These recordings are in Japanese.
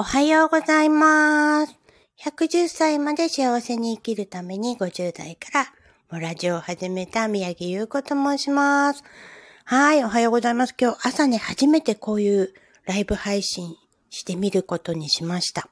おはようございます。110歳まで幸せに生きるために50代からもラジオを始めた宮城優子と申します。はい、おはようございます。今日朝ね、初めてこういうライブ配信してみることにしました。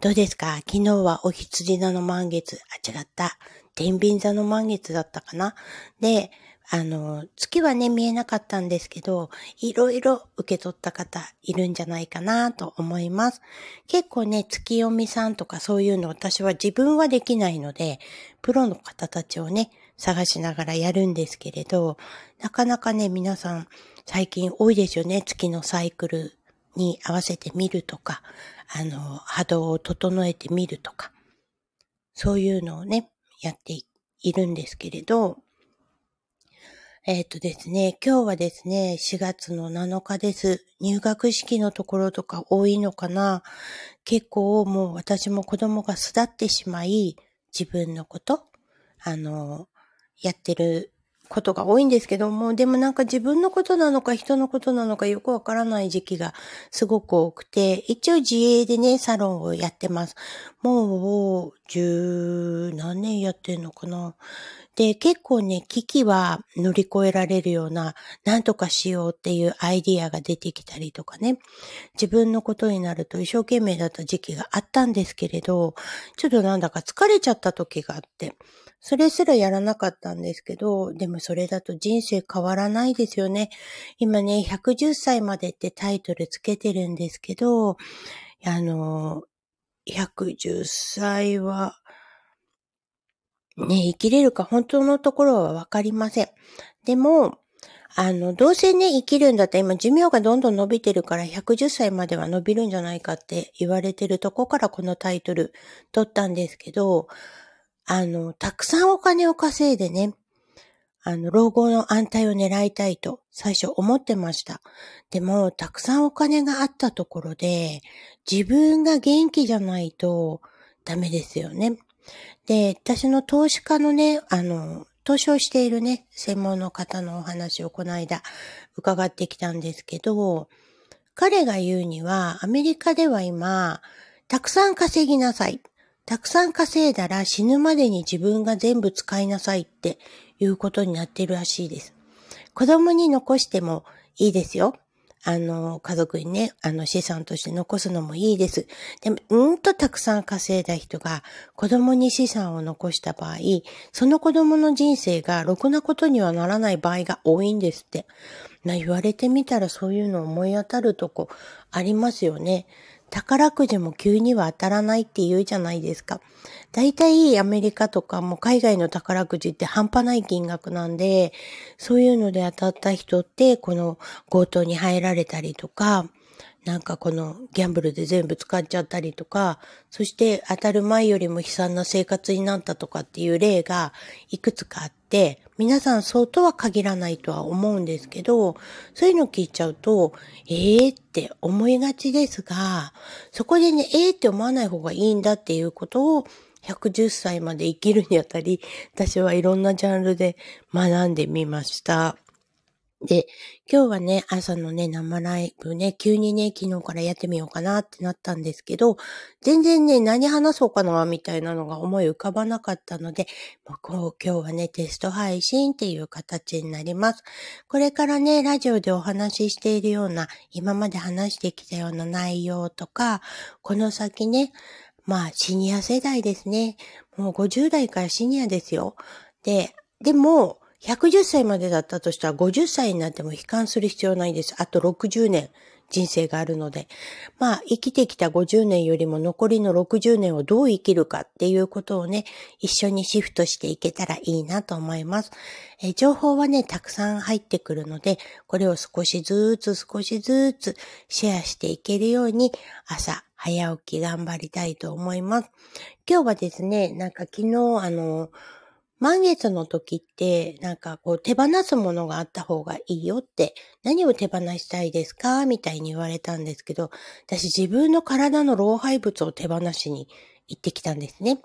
どうですか？昨日はお羊座の満月、あ、違った。天秤座の満月だったかな？で、あの、月はね、見えなかったんですけど、いろいろ受け取った方いるんじゃないかなと思います。結構ね、月読みさんとかそういうの私は自分はできないので、プロの方たちをね、探しながらやるんですけれど、なかなかね、皆さん最近多いですよね、月のサイクルに合わせてみるとか、あの、波動を整えてみるとか、そういうのをね、やっているんですけれど、えっ、ー、とですね、今日はですね、4月の7日です。入学式のところとか多いのかな結構もう私も子供が巣立ってしまい、自分のこと、あの、やってることが多いんですけども、でもなんか自分のことなのか人のことなのかよくわからない時期がすごく多くて、一応自営でね、サロンをやってます。もう、十何年やってんのかな。で、結構ね、危機は乗り越えられるような、なんとかしようっていうアイディアが出てきたりとかね、自分のことになると一生懸命だった時期があったんですけれど、ちょっとなんだか疲れちゃった時があって、それすらやらなかったんですけど、でもそれだと人生変わらないですよね。今ね、110歳までってタイトルつけてるんですけど、あの、110歳は、ね、生きれるか本当のところはわかりません。でも、あの、どうせね、生きるんだったら今寿命がどんどん伸びてるから110歳までは伸びるんじゃないかって言われてるとこからこのタイトル取ったんですけど、あの、たくさんお金を稼いでね、あの、老後の安泰を狙いたいと最初思ってました。でも、たくさんお金があったところで、自分が元気じゃないとダメですよね。で、私の投資家のね、あの、投資をしているね、専門の方のお話をこの間伺ってきたんですけど、彼が言うには、アメリカでは今、たくさん稼ぎなさい。たくさん稼いだら死ぬまでに自分が全部使いなさいっていうことになってるらしいです。子供に残してもいいですよ。あの、家族にね、あの資産として残すのもいいです。でも、うんとたくさん稼いだ人が子供に資産を残した場合、その子供の人生がろくなことにはならない場合が多いんですって。まあ、言われてみたらそういうの思い当たるとこありますよね。宝くじも急には当たらないって言うじゃないですか。大体アメリカとかも海外の宝くじって半端ない金額なんで、そういうので当たった人ってこの強盗に入られたりとか、なんかこのギャンブルで全部使っちゃったりとか、そして当たる前よりも悲惨な生活になったとかっていう例がいくつかあって、皆さんそうとは限らないとは思うんですけど、そういうの聞いちゃうと、ええー、って思いがちですが、そこでね、ええー、って思わない方がいいんだっていうことを110歳まで生きるにあたり、私はいろんなジャンルで学んでみました。で、今日はね、朝のね、生ライブね、急にね、昨日からやってみようかなってなったんですけど、全然ね、何話そうかな、みたいなのが思い浮かばなかったので、もうこう今日はね、テスト配信っていう形になります。これからね、ラジオでお話ししているような、今まで話してきたような内容とか、この先ね、まあ、シニア世代ですね。もう50代からシニアですよ。で、でも、110歳までだったとしたら50歳になっても悲観する必要ないです。あと60年人生があるので。まあ、生きてきた50年よりも残りの60年をどう生きるかっていうことをね、一緒にシフトしていけたらいいなと思います。え情報はね、たくさん入ってくるので、これを少しずつ少しずつシェアしていけるように朝早起き頑張りたいと思います。今日はですね、なんか昨日あの、満月の時って、なんかこう手放すものがあった方がいいよって、何を手放したいですか？みたいに言われたんですけど、私自分の体の老廃物を手放しに行ってきたんですね。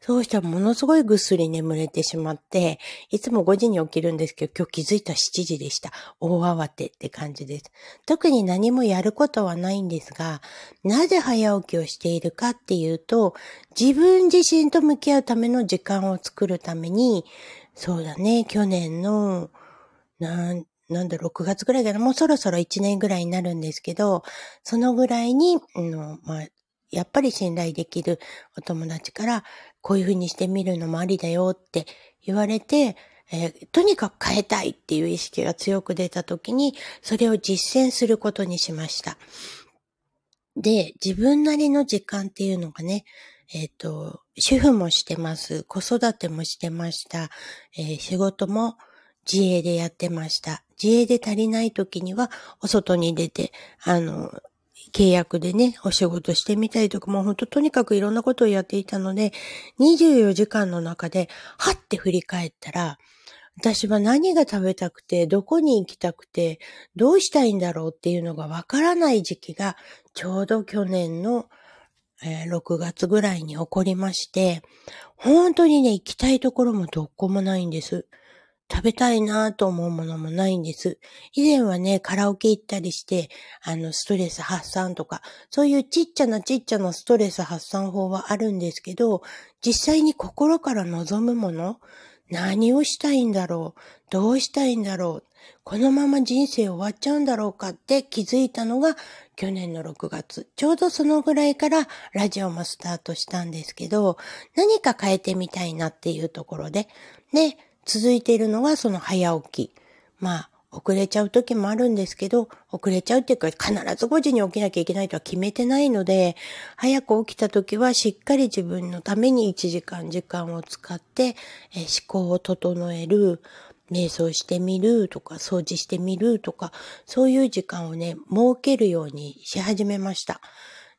そうしたらものすごいぐっすり眠れてしまって、いつも5時に起きるんですけど、今日気づいた7時でした。大慌てって感じです。特に何もやることはないんですが、なぜ早起きをしているかっていうと、自分自身と向き合うための時間を作るために、そうだね、去年の、なん、なんだ、6月ぐらいからもうそろそろ1年ぐらいになるんですけど、そのぐらいに、のまあ、やっぱり信頼できるお友達から、こういうふうにしてみるのもありだよって言われて、えー、とにかく変えたいっていう意識が強く出た時に、それを実践することにしました。で、自分なりの時間っていうのがね、えっ、ー、と、主婦もしてます。子育てもしてました。えー、仕事も自営でやってました。自営で足りない時には、お外に出て、あの、契約でね、お仕事してみたりとか、もうほんととにかくいろんなことをやっていたので、24時間の中で、はって振り返ったら、私は何が食べたくて、どこに行きたくて、どうしたいんだろうっていうのがわからない時期が、ちょうど去年の、えー、6月ぐらいに起こりまして、本当にね、行きたいところもどこもないんです。食べたいなぁと思うものもないんです。以前はね、カラオケ行ったりして、あの、ストレス発散とか、そういうちっちゃなちっちゃなストレス発散法はあるんですけど、実際に心から望むもの、何をしたいんだろうどうしたいんだろうこのまま人生終わっちゃうんだろうかって気づいたのが去年の6月。ちょうどそのぐらいからラジオもスタートしたんですけど、何か変えてみたいなっていうところで、で、続いているのがその早起き。まあ、遅れちゃう時もあるんですけど、遅れちゃうっていうか必ず5時に起きなきゃいけないとは決めてないので、早く起きた時はしっかり自分のために1時間時間を使って、え思考を整える、瞑想してみるとか、掃除してみるとか、そういう時間をね、設けるようにし始めました。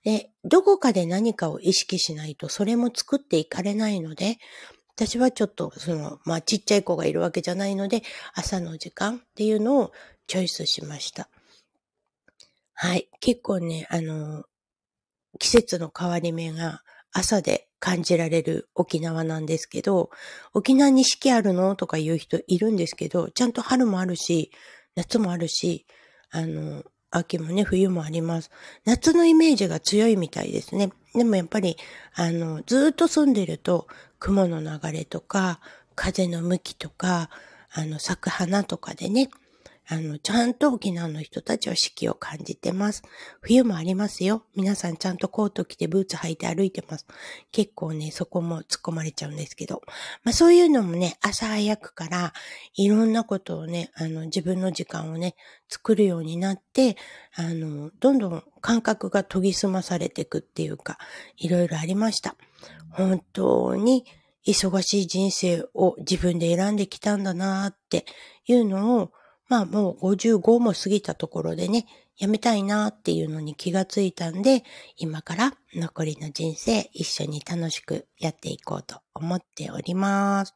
で、どこかで何かを意識しないとそれも作っていかれないので、私はちょっと、その、まあ、ちっちゃい子がいるわけじゃないので、朝の時間っていうのをチョイスしました。はい。結構ね、あの、季節の変わり目が朝で感じられる沖縄なんですけど、沖縄に四季あるの？とか言う人いるんですけど、ちゃんと春もあるし、夏もあるし、あの、秋もね、冬もあります。夏のイメージが強いみたいですね。でもやっぱり、あの、ずっと住んでると、雲の流れとか、風の向きとか、あの、咲く花とかでね、あの、ちゃんと沖縄の人たちは四季を感じてます。冬もありますよ。皆さんちゃんとコート着てブーツ履いて歩いてます。結構ね、そこも突っ込まれちゃうんですけど。まあそういうのもね、朝早くからいろんなことをね、あの、自分の時間をね、作るようになって、あの、どんどん感覚が研ぎ澄まされていくっていうか、いろいろありました。本当に忙しい人生を自分で選んできたんだなーっていうのをまあもう55も過ぎたところでね、やめたいなっていうのに気がついたんで、今から残りの人生一緒に楽しくやっていこうと思っております。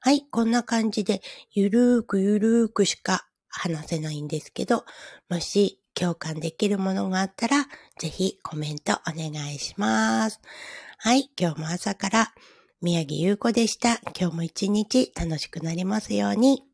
はい、こんな感じでゆるーくゆるーくしか話せないんですけど、もし共感できるものがあったら、ぜひコメントお願いします。はい、今日も朝から宮城優子でした。今日も一日楽しくなりますように。